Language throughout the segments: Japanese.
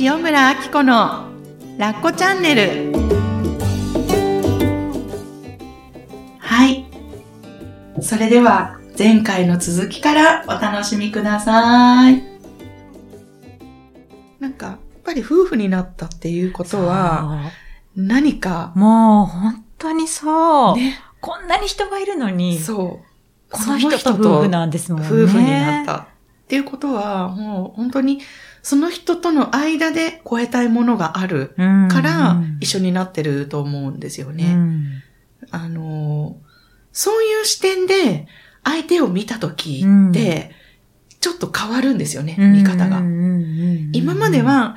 塩村あき子のラッコチャンネル。はい。それでは前回の続きからお楽しみください。なんかやっぱり夫婦になったっていうことは何かもう本当にそう。ね。こんなに人がいるのに、そう。この人と夫婦なんですもんね。夫婦になったっていうことは、もう本当にその人との間で超えたいものがあるうん。から一緒になってると思うんですよね。うん。あの、そういう視点で相手を見たときうん。って、ちょっと変わるんですよね、見方が。今まで、は、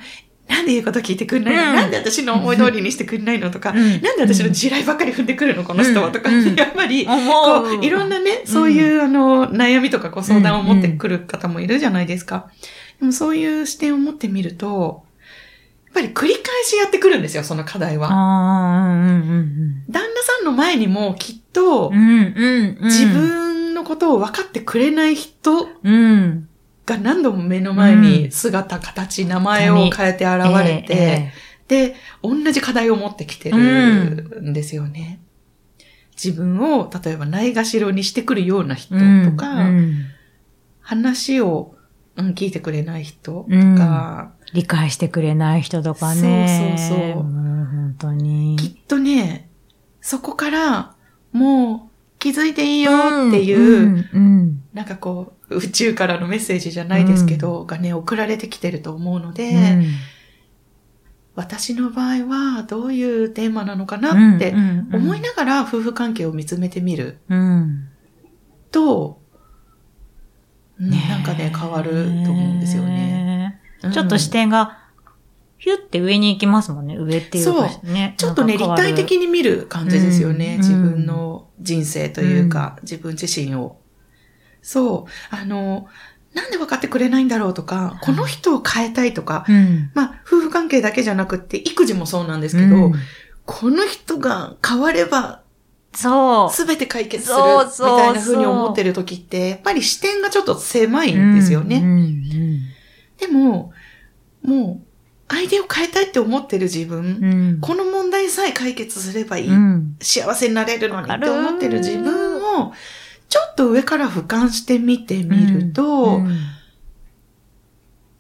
なんで言うこと聞いてくんないの、うん。なんで私の思い通りにしてくんないのとか、うん。なんで私の地雷ばっかり踏んでくるのこの人はとか、うん。やっぱり、思こうう、いろんなね、そういう、あの、悩みとかご相談を持ってくる方もいるじゃないですか。でもそういう視点を持ってみると、やっぱり繰り返しやってくるんですよ、その課題は。ああ、うんうん旦那さんの前にもきっとうん。う、んうんうん。自分のことを分かってくれない人うん。が何度も目の前に姿、形、名前を変えて現れて、えで、同じ課題を持ってきてるんですよね。自分を、例えばないがしろにしてくるような人えとか、うん話を、うん、聞いてくれない人とうん。か、理解してくれない人とかね。そうそうそう。もう本当に。きっとね、そこから、もう気づいていいよっていう、んうん。なんかこう、宇宙からのメッセージじゃないですけど、がね、送られてきてると思うので、うん。私の場合はどういうテーマなのかなって思いながら夫婦関係を見つめてみるうん。と、なんかね、変わると思うんですよね。うんちょっと視点が、ヒュって上に行きますもんね。上っていうかそね。ちょっとね、立体的に見る感じですよね。うん自分の人生というか、自分自身を。そう。あの、なんで分かってくれないんだろうとか、この人を変えたいとか、うん。まあ、夫婦関係だけじゃなくって、育児もそうなんですけど、うんこの人が変わればそう。全て解決するみたいな風に思ってる時って、やっぱり視点がちょっと狭いんですよね。うんうんでも、もう、相手を変えたいって思ってる自分、うんこの問題さえ解決すればいい、うん幸せになれるのにって思ってる自分を、ちょっと上から俯瞰してみてみると、うん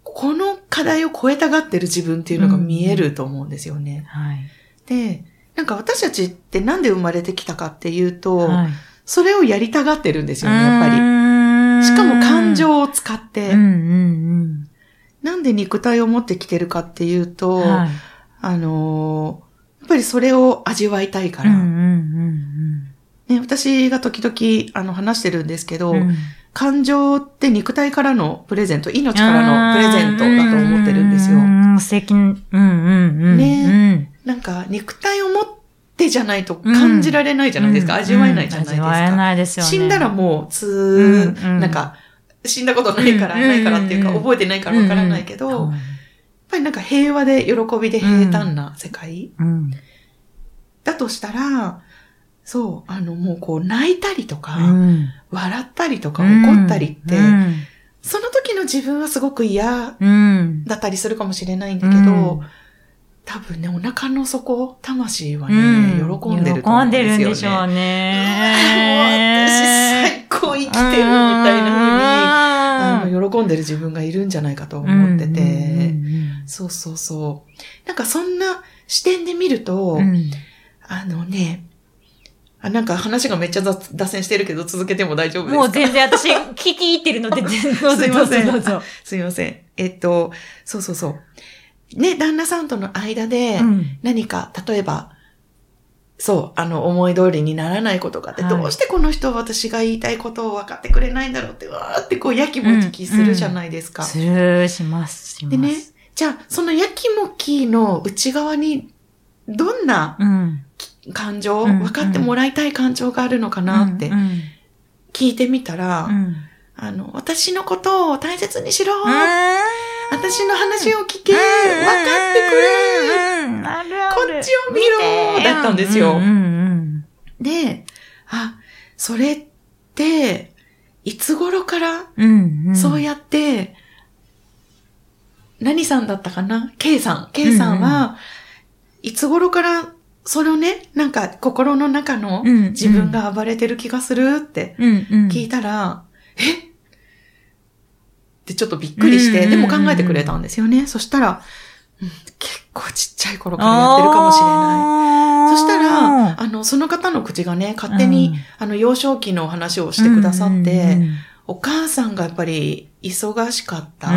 この課題を超えたがってる自分っていうのが見えると思うんですよね。はい。で、なんか私たちってなんで生まれてきたかっていうと、はいそれをやりたがってるんですよね、やっぱり。りしかも感情を使って、うんうんなんで肉体を持ってきてるかっていううと、ん。はい。あのーやっぱりそれを味わいたいから、うんうんね、私が時々あの話してるんですけど、うんうん。感情って肉体からのプレゼント、命からのプレゼントだと思ってるんですよう。ん、素敵。うんうんうん。ねなんか肉体を持ってじゃないと感じられないじゃないですか。うん味わえないじゃないですか。味わえないですよね。死んだらもう、つー、うんうんなんか、死んだことないから、うんないからっていうか、うん覚えてないからわからないけど、やっぱりなんか平和で喜びで平坦な世界、うん。だとしたら、そう、あの、もうこう、泣いたりとか、うん。笑ったりとか怒ったりって、うんその時の自分はすごく嫌うん。だったりするかもしれないんだけど、うん多分ね、お腹の底、魂はうね、ん喜んでると思うんですよね。喜んでるんでしょううわもうね。私最高生きてるみたいな風に、あの、喜んでる自分がいるんじゃないかと思ってて、うんうんそうそうそう。なんかそんな視点で見ると、うんうんあのね、あなんか話がめっちゃ雑脱線してるけど続けても大丈夫ですか？もう全然私聞き入ってるので、すいませんどうぞ。すいません。えっと、そうそうそう。ね、旦那さんとの間でうん何か、例えば、そう、あの、思い通りにならないことがあって、はいどうしてこの人は私が言いたいことを分かってくれないんだろうって、わーってこう、やきもちきするじゃないですか。する、します、します。でね、じゃあ、そのやきもきの内側に、どんなうん。感情、うん分かってもらいたい感情があるのかなってうん聞いてみたら、うん。あの、私のことを大切にしろ、うん私の話を聞け、分かってくれ、こっちを見ろ。だったんですよ。うんうんで、あ、それって、いつ頃からうんうん。そうやって、何さんだったかな ?K さん。K さんは、いつ頃から、それをね、なんか心の中のうん自分が暴れてる気がするって。聞いたら、え？ってちょっとびっくりして、うんでも考えてくれたんですよね。そしたら、うん結構ちっちゃい頃からやってるかもしれない。そしたら、あの、その方の口がね、勝手に、うんあの、幼少期のお話をしてくださって、お母さんがやっぱり忙しかった。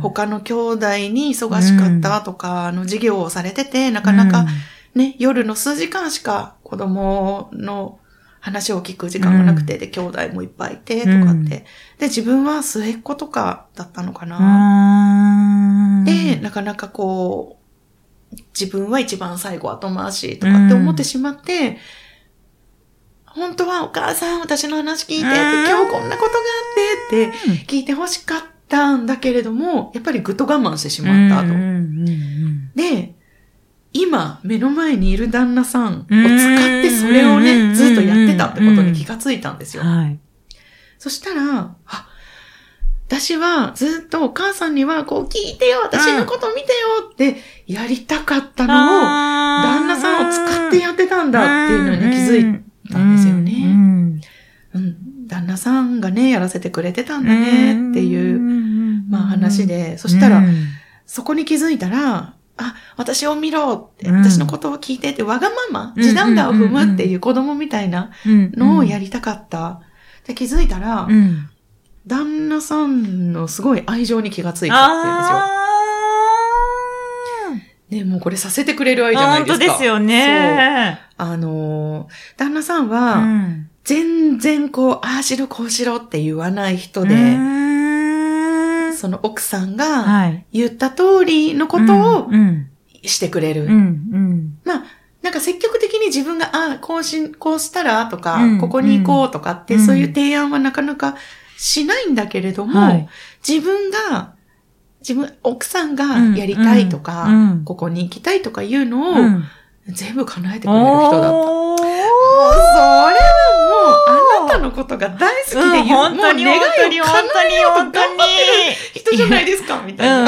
他の兄弟に忙しかったとか、あの、授業をされてて、なかなか、ね、夜の数時間しか子供の話を聞く時間がなくて、で、兄弟もいっぱいいて、とかって。で、自分は末っ子とかだったのかな。で、なかなかこう、自分は一番最後後回しとかって思ってしまって、本当はお母さん私の話聞いて、今日こんなことがあってって聞いて欲しかったんだけれども、やっぱりぐっと我慢してしまったと。で、今、目の前にいる旦那さんを使ってそれをね、ずっとやってたってことに気がついたんですよ。はい。そしたら、あ、私はずっとお母さんにはこう聞いてよ、私のこと見てよってやりたかったのを、旦那さんを使ってやってたんだっていうのに気づいたんですよね。うん。旦那さんがね、やらせてくれてたんだねっていう、まあ話で、そしたら、そこに気づいたら、あ、私を見ろって、私のことを聞いてって、わがまま、地団打を踏むっていう子供みたいなのをやりたかった。で、気づいたら、旦那さんのすごい愛情に気がついたって言うんですよ。ね、もうこれさせてくれる愛じゃないですか。本当ですよね。そう。あのー、旦那さんは、全然こう、ああしろこうしろって言わない人で、その奥さんが言った通りのことをしてくれる。まあ、なんか積極的に自分が、ああ、こうし、こうしたらとか、うんここに行こうとかって、うん。そういう提案はなかなかしないんだけれども、はい。自分が、自分、奥さんがやりたいとか、ここに行きたいとかいうのを、うん。全部叶えてくれる人だった。のことが大好きで、う。ん本当に願いを叶えようと頑張ってる人じゃないですか、みたいな。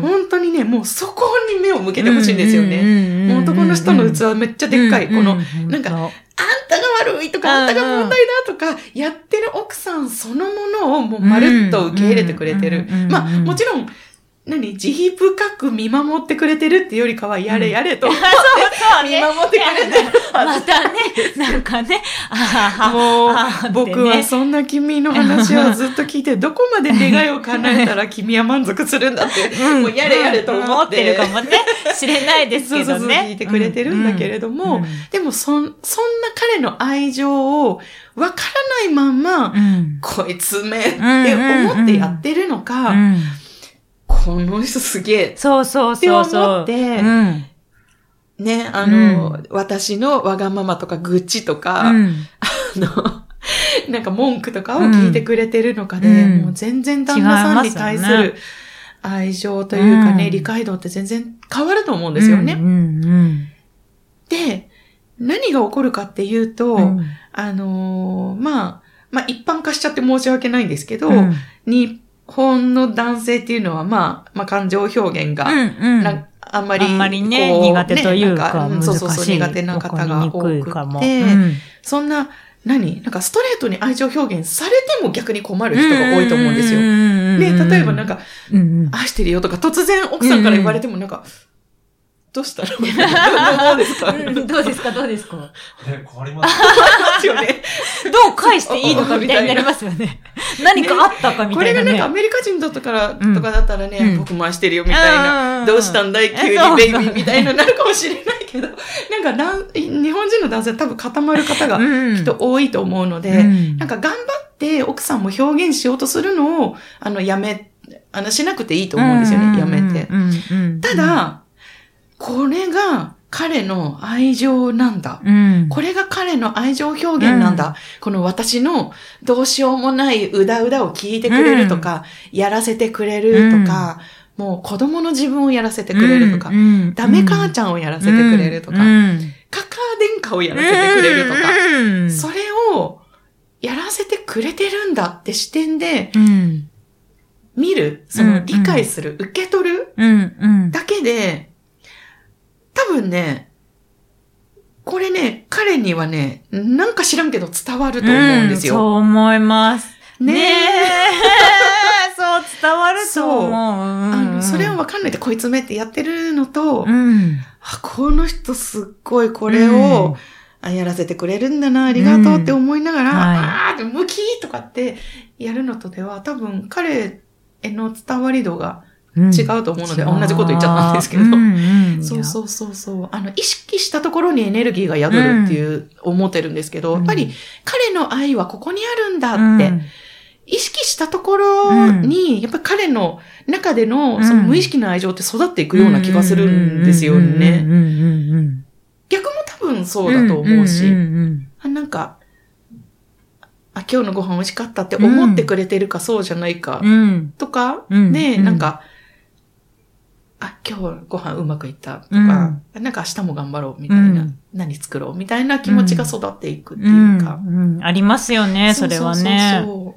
本当にね、もうそこに目を向けてほしいんですよね。男の人の器めっちゃでっかい。この、なんか、あんたが悪いとか、あんたが問題だとか、やってる奥さんそのものをもうまるっと受け入れてくれてる。まあ、もちろん、何？慈悲深く見守ってくれてるってよりかは、やれやれと。思って見守ってくれてる。またね、なんかね、あもう僕はそんな君の話をずっと聞いて、どこまで願いを叶えたら 君は満足するんだって、もうやれやれと思って。るかもね、知れないですけどね。そうそうそう聞いてくれてるんだけれども、うん。でもそん、そんな彼の愛情をわからないまんま、うん。こいつめって思ってやってるのか、うんこの人すげえ。そうそうそうそう。って思って。うん。ね、あの、私のわがままとか愚痴とか、うん。あの、なんか文句とかを聞いてくれてるのかで、うん。もう全然旦那さんに対する愛情というかね、うん。理解度って全然変わると思うんですよね。うんうん。で、何が起こるかっていうと、うん。あのーまあ、まあ一般化しちゃって申し訳ないんですけど、うん。日本の男性っていうのはまあ、まあ感情表現が、うんうん。なあんまり、あんまりね、苦手というか、ねなん難しい。そうそうそう、苦手な方が多くて、うん。そんな、何？なんかストレートに愛情表現されても逆に困る人が多いと思うんですよ。ね、例えばなんか、愛してるよとか突然奥さんから言われてもなんか、どうしたの？どうですか？うん。どうですか？どうですか？ね、困ります。よね。どう返していいのかみたいになりますよね。何かあったかみこたいなね。れがなんかアメリカ人だったから、うんとかだったらね、うん。僕も愛してるよみたいな、うんどうしたんだい？急にベイビーみたいななるかもしれないけど、なんかなん日本人の男性は多分固まる方がうん。きっと多いと思うので、うん。なんか頑張って奥さんも表現しようとするのを、あの、やめ、あの、しなくていいと思うんですよね、やめて。た、だ、これが彼の愛情なんだ。うん。これが彼の愛情表現なんだ。うん。この私のどうしようもないうだうだを聞いてくれるとか、やらせてくれるとか、もう子供の自分をやらせてくれるとか、うん。ダメ母ちゃんをやらせてくれるとか、うん。カカア殿下をやらせてくれるとか、うん。それをやらせてくれてるんだって視点でうん。見る、その理解する、受け取るうん、うん。だけで、多分ね、これね、彼にはね、なんか知らんけど伝わると思うんですよ。そう思います。ねねえ。そう、伝わると思う。うんあの、それをわかんないでこいつめってやってるのと、うん。あ、この人すっごいこれを、あやらせてくれるんだな、ありがとうって思いながら、うんはいあーってムキーとかってやるのとでは、多分彼への伝わり度がうん違うと思うので、同じこと言っちゃったんですけど。そうそうそうそう。あの、意識したところにエネルギーが宿るっていう、思ってるんですけど、やっぱり彼の愛はここにあるんだって、うん。意識したところに、やっぱり彼の中でのその無意識の愛情って育っていくような気がするんですよね。逆も多分そうだと思うし、なんか、あ、今日のご飯美味しかったって思ってくれてるかそうじゃないかとか、うん。で、うん。なんか、あ、今日ご飯うまくいったとか、なんか明日も頑張ろうみたいな、うん何作ろうみたいな気持ちが育っていくってういうんか。うんありますよね、それはね。そうそ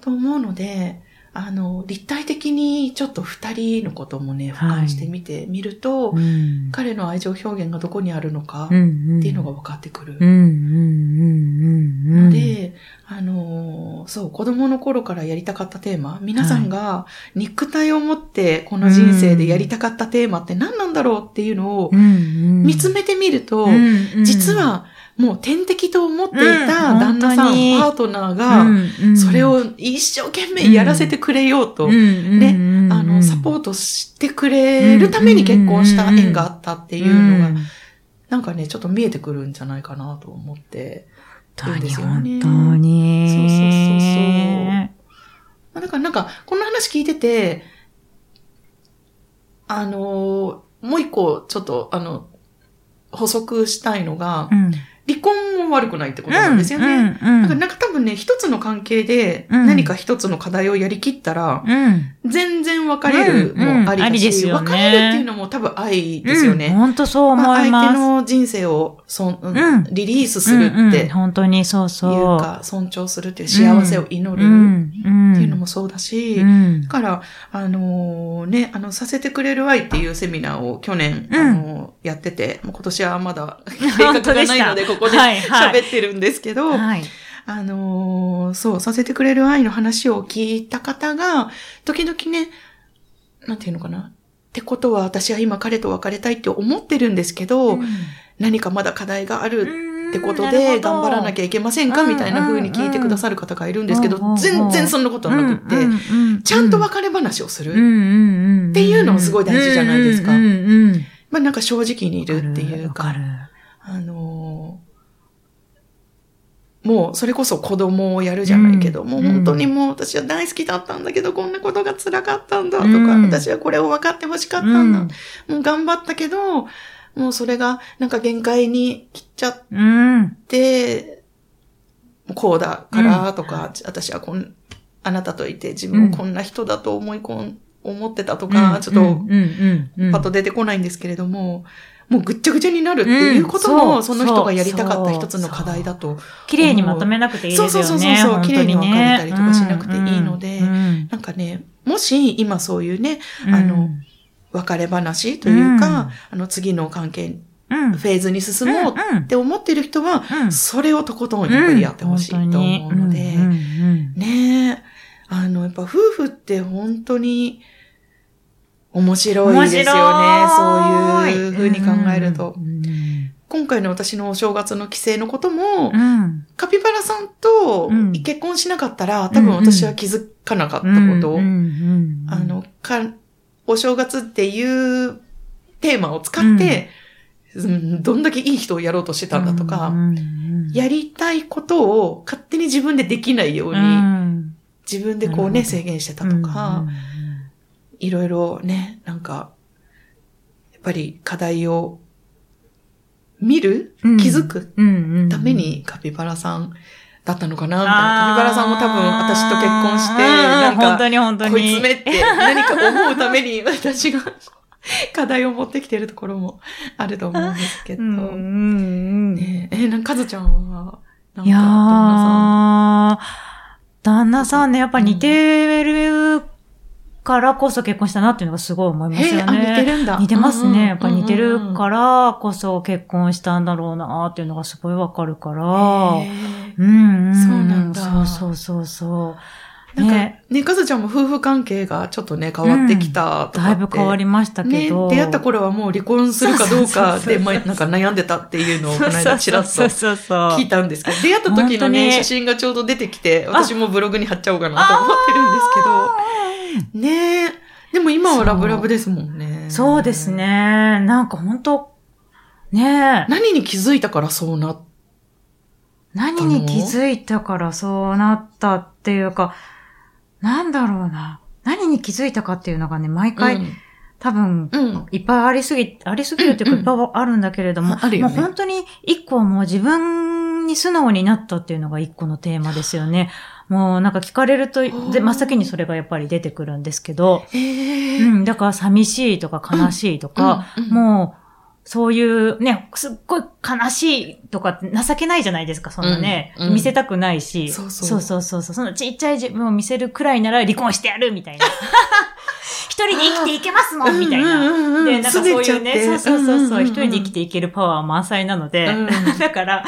うと思うので、あの、立体的にちょっと二人のこともね、俯瞰してみてみると、うん彼の愛情表現がどこにあるのかっうんていうのが分かってくる。うんうんうんうんうん。で、あのーそう、子供の頃からやりたかったテーマ、皆さんが肉体を持ってこの人生でやりたかったテーマって何なんだろうっていうのを見見つめてみると、実はもう天敵と思っていたうん旦那さん、パートナーが、それを一生懸命やらせてくれようと、ね、ねあの、サポートしてくれるために結婚した縁があったっていうのが、なんかね、ちょっと見えてくるんじゃないかなと思って。本当に、本当に。そうそうそうだからなんか、この話聞いてて、あのもう一個ちょっと、あの、補足したいのが、うん。離婚も悪くないってことなんですよね。うん。うんだからなんか多分ね、一つの関係でうん何か一つの課題をやりきったら、うん。全然別れるうんうんもありだありですし、よね別れるっていうのも多分愛ですよね。本当そう思まあいます。相手の人生をそん、うんうんリリースするうんうんっていう本当にそうそう。か、尊重するっていう幸せを祈るうん。うん。っていうのもそうだし、うんだから、あのーね、あの、させてくれる愛っていうセミナーを去年、うんあのーやってて、もう今年はまだ計画がないので、ここではいはい喋ってるんですけど、はい。あのーそう、させてくれる愛の話を聞いた方が、時々ね、なんていうのかな。ってことは私は今彼と別れたいって思ってるんですけど、何かまだ課題があるってことで頑張らなきゃゃいけませんかうんみたいな風に聞いてくださる方がいるんですけどうんうんう、ん全然そんなことはなくって、ちゃんと別れ話をする。うんうんうん。っていうのもすごい大事じゃないですかうんうんうん。まあなんか正直にいるっていうか。あのーもうそれこそ子供をやるじゃないけど、うん。もう本当にもう私は大好きだったんだけど、こんなことが辛かったんだとか、うん。私はこれを分かってほしかったんだ。もう頑張ったけど、もうそれがなんか限界に来ちゃっうん。て、こうだからとか、私はこん、あなたといて自分をこんな人だと思い込ん、思ってたとか、ちょっとうん。うん。うん。パッと出てこないんですけれども、もうぐっちゃぐちゃになるっていうことも、うん。その人がやりたかった一つの課題だと。綺麗にまとめなくていいですよね。そうそうそうそう。綺麗に分かれたりとかしなくていいねのでうん。うん。なんかね、もし今そういうね、うん。あの、別れ話というか、あの次の関係、うん。フェーズに進もうって思ってる人は、うん。それをとことんやっぱりやってほしいと思うので、ねえ、あの、やっぱ夫婦って本当に面白いですよね。そういう風に考えると。うん今回の私のお正月の帰省のことも、うん。カピバラさんとうん。結婚しなかったら、多分私は気づかなかったこと、あの、か、お正月っていうテーマを使って、うん。どんだけいい人をやろうとしてたんだとか、やりたいことを勝手に自分でできないように、うん。自分でこうね、制限してたとか、いろいろね、なんか、やっぱり課題を見る、うん。気づくためにカピバラさんだったのかなみたいな。カピバラさんも多分私と結婚して、なあー。本当んか、に本当に。こいつめって何か思うために私が課題を持ってきてるところもあると思うんですけど。うんうんうん。ねえ、え、なんか、かずちゃんは、なんいやか、旦那ー、旦那さんね、やっぱ似てるからこそ結婚したなっていうのがすごい思いますよへえあ、似てね。るんだ。似てますね。やっぱ似てうんるうんうんからこそ結婚したんだろうなっていうのがすごいわかるから。うんうん。そうなんだそうそうそうそう。なんか、ねね、かずちゃんも夫婦関係がちょっとね、変わってきたとかって、だいぶ変わりましたけね、ど。出会った頃はもう離婚するかどうかで、ま、なんか悩んでたっていうのをこの間ちらっと。聞いたんですけど、出会った時のね、に写真がちょうど出てきて、私もブログに貼っちゃおうかなと思ってるんですけど、ねえ。でも今はラブラブですもんね。そうです。ね。なんか本当ねえ。何に気づいたからそうなっ何に気づいたからそうなったっていうか、なんだろうな。何に気づいたかっていうのがね、毎た回、多分、うん。いっぱいありすぎ、ありすぎるっていうか、うんいっぱいあるんだけれども、あるよねもう本当に一個はもう自分に素直になったっていうのが一個のテーマですよね。もうなんか聞かれると、で真っ先にそれがやっぱり出てくるんですけど、へえ。うん、だから寂しいとか悲しいとか、うんうんもう、そういうね、すっごい悲しいとかって情けないじゃないですか、そんなね。うんうん見せたくないし。そうそうそうそうそうそう。そのちっちゃい自分を見せるくらいなら離婚してやるみたいな。一人で生きていけますもんみたいな。うんうんうんうんで、なんかそういうね、そうそうそうそう、うんうんうん一人で生きていけるパワー満載なので、うん だから、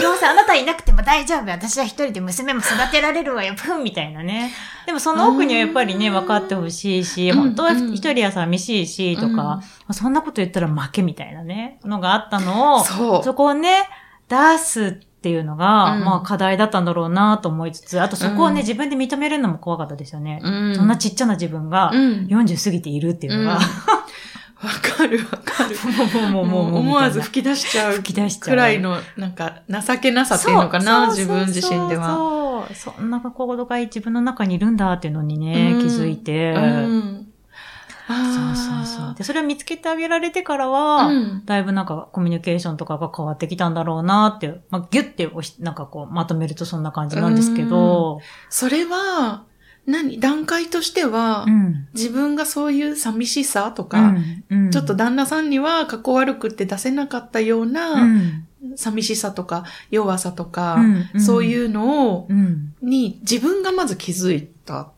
どうせあなたいなくても大丈夫。私は一人で娘も育てられるわよ、ふんみたいなね。でもその奥にはやっぱりね、うん分かってほしいし、うん本当は一人は寂しいし、とか、そんなこと言ったら負けみたいなね、のがあったのを、そう。そこをね、出すっていうのが、うんまあ課題だったんだろうなと思いつつ、あとそこをね、うん自分で認めるのも怖かったですよね。うんそんなちっちゃな自分がうん。40過ぎているっていうのが、わかるわかる。もうもうもうもう思わず吹き出しちゃう吹き出しちゃうくらいの、なんか、情けなさなっていうのかな、自分自身では。そうそんな心が自分の中にいるんだっていうのにね、うん気づいて。うん。そうそうそう。あで、それを見つけてあげられてからは、うんだいぶなんかコミュニケーションとかが変わってきたんだろうなって、まあ、ギュッてなんかこう、まとめるとそんな感じなんですけど、それは、何段階としては、うん。自分がそういう寂しさとうか、んうんちょっと旦那さんには格好悪くって出せなかったよううな、ん寂しさとか弱さとか、そういうのを、うん。に自分がまず気づいた。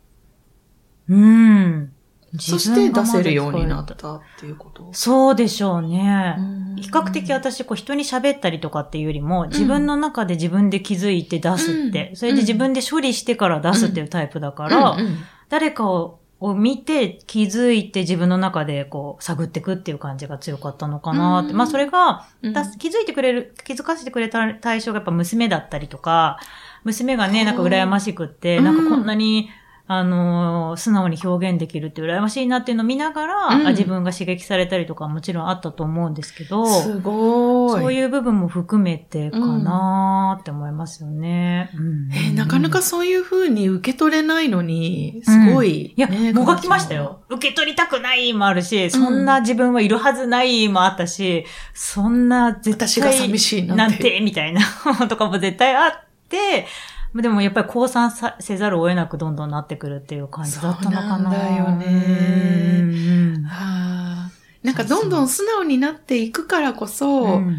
うん。そして出せるようになったっていうこと？そうでしょうね。うん。比較的私、こう人に喋ったりとかっていうよりも、自分の中で自分で気づいて出すって、うん。それで自分で処理してから出すっていうタイプだから、うんうん誰かをを見て気づいて自分の中でこう探っていくっていう感じが強かったのかなって。うん。まあそれが、うん。だ気づいてくれる、気づかせてくれた対象がやっぱ娘だったりとか、娘がね、なんか羨ましくって、うん。なんかこんなに、あのー素直に表現できるって羨ましいなっていうのを見ながら、うんあ自分が刺激されたりとかはもちろんあったと思うんですけど、すごい。そういう部分も含めてかなーって思いますよね。うんえーなかなかそういう風に受け取れないのに、すごい、いや、ねもがきましたよ。。受け取りたくないもあるし、そんな自分はいるはずないもあったし、そんな絶対私が寂しいなんてなんて、みたいな とかも絶対あって、でもやっぱり降参させざるを得なくどんどんなってくるっていう感じだったのかな。そうなんだよねうんはあなんかどんどん素直になっていくからこそ、うん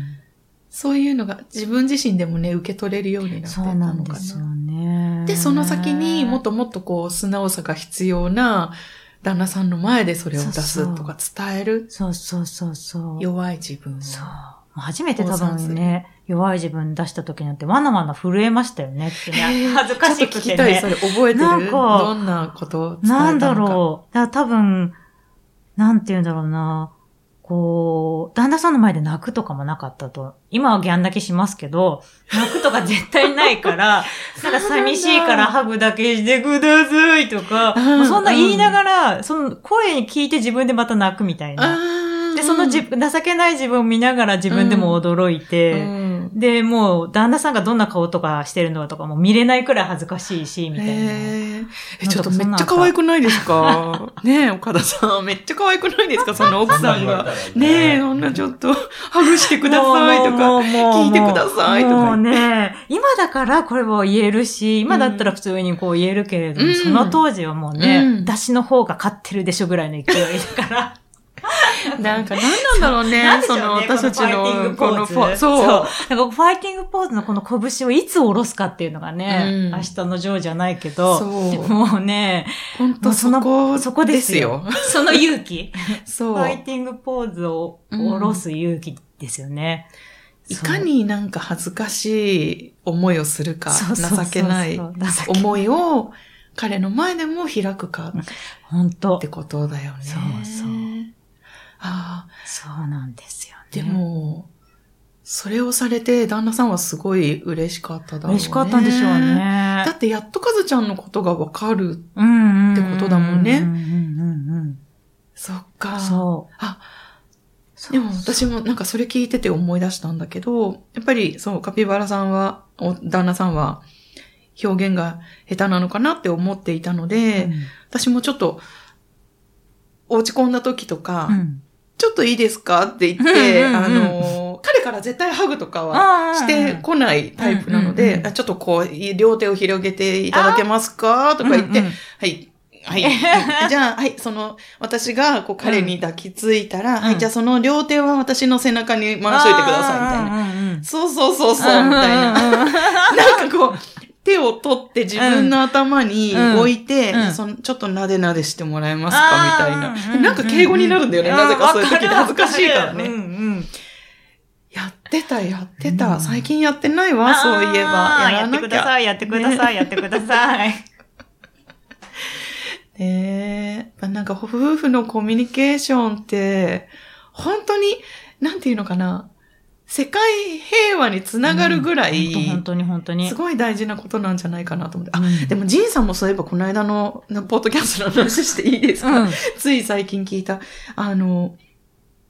そういうのが自分自身でもね、受け取れるようになってそうたのかな。なんですよね。で、その先にもっともっとこう、素直さが必要な旦那さんの前でそれを出すとか伝える。そうそうそうそう。弱い自分を。そう。初めて多分ね、弱い自分出した時なんてわなわな震えましたよねってね。恥ずかしくてちょっと聞きたい、そね。れ覚えてる？なんかどんなこと。なんだろう。だ多分、なんて言うんだろうな。こう、旦那さんの前で泣くとかもなかったと。今はギャン泣きしますけど、泣くとか絶対ないから、なんか寂しいからハグだけしてくださいとか、うんそんな言いながら、その声に聞いて自分でまた泣くみたいな。で、そのじ情けない自分を見ながら自分でも驚いて、うん。で、もう、旦那さんがどんな顔とかしてるのとかも見れないくらい恥ずかしいし、みたいな。え、ちょっとめっちゃ可愛くないですか？ねえ、岡田さん。めっちゃ可愛くないですか？その奥さんが。ね。え、そんなちょっと、ハグしてくださいとか、もうもうもう聞いてくださいとか。もうね、今だからこれは言えるし、今だったら普通にこう言えるけれども、うん。その当時はもうね、うん。私の方が勝ってるでしょぐらいの勢いだから。なんか何なんだろうね。そうのね私たちこのこのそう。そう。なんかファイティングポーズのこの拳をいつ下ろすかっていうのがね、うん明日のジョーじゃないけど、そう。もうね、本当そのそこ、そこですよ。その勇気。そう。ファイティングポーズを下ろす勇気ですよね。いかになんか恥ずかしい思いをするか、情けない思いを彼の前でも開くか本当ってことだよね。そうそうああ、そうなんですよでね。も、それをされて旦那さんはすごい嬉しかっただろうね。嬉しかったんでしょうね。だってやっとかずちゃんのことがわかる。ってことだもんねそっうか。ん。そう。あ、でも私もなんかそれ聞いてて思い出したんだけど、やっぱりそう、カピバラさんは、お旦那さんは表現が下手なのかなって思っていたので、うん私もちょっと落ち込んだ時とか、うんちょっといいですかって言って、あの、彼から絶対ハグとかはしてこないタイプなので、ちょっとこう、両手を広げていただけますかとか言って、はい。はい。じゃあ、はい、その、私が、こう、彼に抱きついたら、んはい、じゃあその両手は私の背中に回しといてください、みたいな。な。そうそうそうそう、みたいな。な。なんかこう、手を取って自分の頭に置いて、うんうんそのちょっとなでなでしてもらえますか、みたいな。なんか敬語になるんだよね、なぜかそういう時って恥ずかしいからね。うんうん。やってた、やってた。うん最近やってないわ、そういえば。やらなきゃ。やってください、やってください、やってください。ねえ。なんか夫婦のコミュニケーションって、本当に、なんていうのかな。世界平和につながるぐらい、本当に本当にす。ごい大事なことなんじゃないかなと思って。あ、うんでもジンさんもそういえばこの間の、なポッドキャストの話していいですか、うんつい最近聞いた。あの、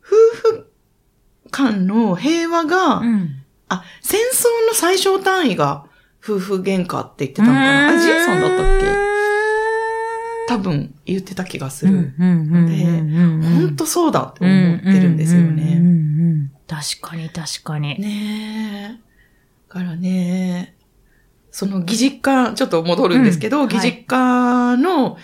夫婦間の平和が、うんあ、戦争の最小単位が夫婦喧嘩って言ってたのかな？あ、ジンさんだったっけ？多分言ってた気がする。本当そうだって思ってるんですよね。ね。確かに確かに。ねえ。だからね、その義実家、ちょっと戻るんですけど、うん。義実家の、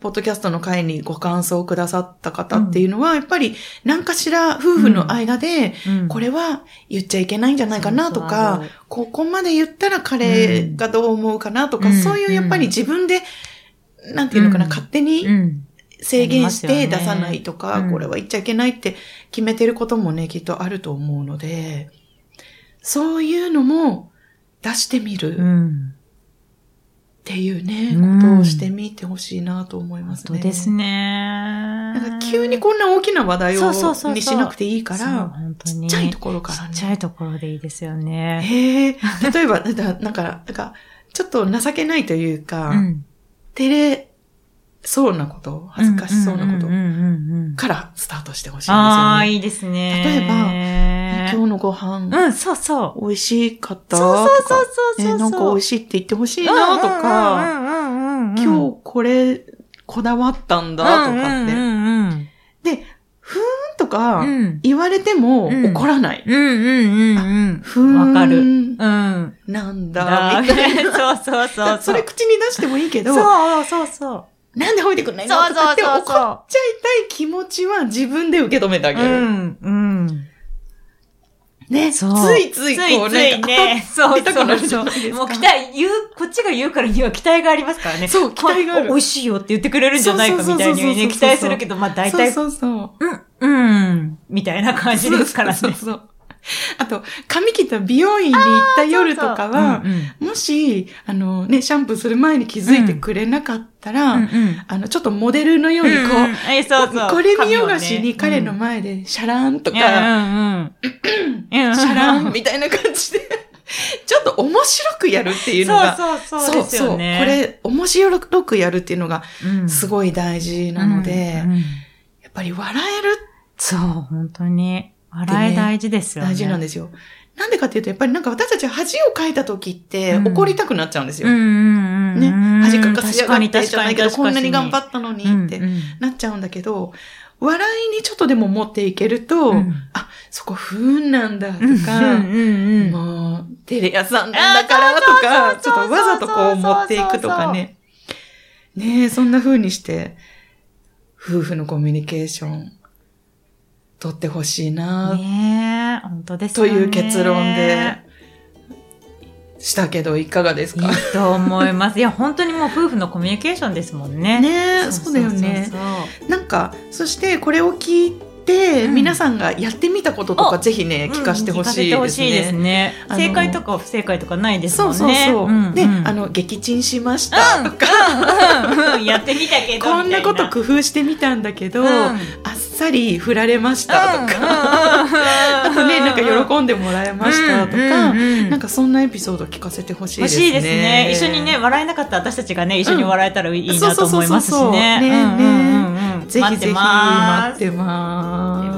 ポッドキャストの回にご感想をくださった方っていうのは、やっぱり何かしら夫婦の間で、これは言っちゃいけないんじゃないかなとか、ここまで言ったら彼がどう思うかなとか、うん。そういうやっぱり自分で、なんていうのかな、うん。勝手にうん制限して出さないとか、うんこれは言っちゃいけないって決めてることもね、きっとあると思うので、そういうのも出してみるっうん。ていうね、うんことをしてみてほしいなと思いますね。本当ですね。なんか急にこんな大きな話題そうそうそうそうをにしなくていいかそうら、ちっちゃいところからね。ちっちゃいところでいいですよね。へえ、例えば、だ なんか、なんか、ちょっと情けないというか、うん照れそうなこと、恥ずかしそうなことからスタートしてほしいんですああ、よね。いいですね。例えばば今日のご飯、うん、そうそう。美味しかったとそうそうか、そうそうそう。えなんか美味しいって言ってほしいなとか、か今日これこだわったんだとかって。で、ふーんとかうん言われてもうん怒らない。うんうんうんふーん。わかるうん。うん。なんだ、だみたいな。そうそうそう。それ口に出してもいいけど、そうそうそう。なんで吠えてくんないの？そうそうそうって怒っちゃいたい気持ちは自分で受け止めてあげる。うん、うん。ね。つそういついこう、ついついね。そうそうそう。もう期待、言う、こっちが言うからには期待がありますからね。そう期待があるこ美味しいよって言ってくれるんじゃないかみたいにね、期待するけど、まあ大体、そうそうそう。うん、うん、みたいな感じですからね。そうそうそう。あと、髪切った美容院に行った夜とかは、うんうん。もし、あのね、シャンプーする前に気づいてくれなかったら、うんうん。あの、ちょっとモデルのようにこう、んん。え、そうそう。これ見よがしに彼の前でシャランとうん、か、うんうん。うん。シャランみたいな感じで、ちょっと面白くやるっていうのが、そうそうそうですよね。これ、面白くやるっていうのが、れすごい大事なので、うんうん。やっぱり笑える。そう、本当に。笑い大事ですよね。大事なんですよ。なんでかっていうと、やっぱりなんか私たちは恥をかいた時ってうん怒りたくなっちゃうんですよ。ね。恥かかせやがってじゃないけど、こんなに頑張っったのにたってなっちゃうんだけど、笑いにちょっとでも持っていけると、うんあ、そこ不運なんだとうんか、うんうんもう、テレ屋さんなんだからとか、ちょっとわざとこう持っていくとかね。ねえ、そんな風にして、夫婦のコミュニケーション、取ってほしいな、ねえ、本当ですね。いう結論で。したけど、いかがですいいかと思います。いや、本当にもう夫婦のコミュニケーションですもんね。ねえ、そうだよね。なんか、そしてこれを聞いて、うん皆さんがやってみたこととか、ぜひね、聞かせてほしいですしいですね。正解とか不正解とかないですもそうんね。そうそう。で、んんあの、撃沈しましたとか、うんうんやってみたけど。こんなことみ工夫してみたんだけど、あっさり振られましたとか、あとね、なんか喜んでもらえましたとか、なんかかそんなエピソード聞かせてほしいですね。欲しいですね。一緒にね、笑えなかった私たちがね、一緒に笑えたらいいなと思いますしそうそうそうそうね。ぜひぜひ待ってます。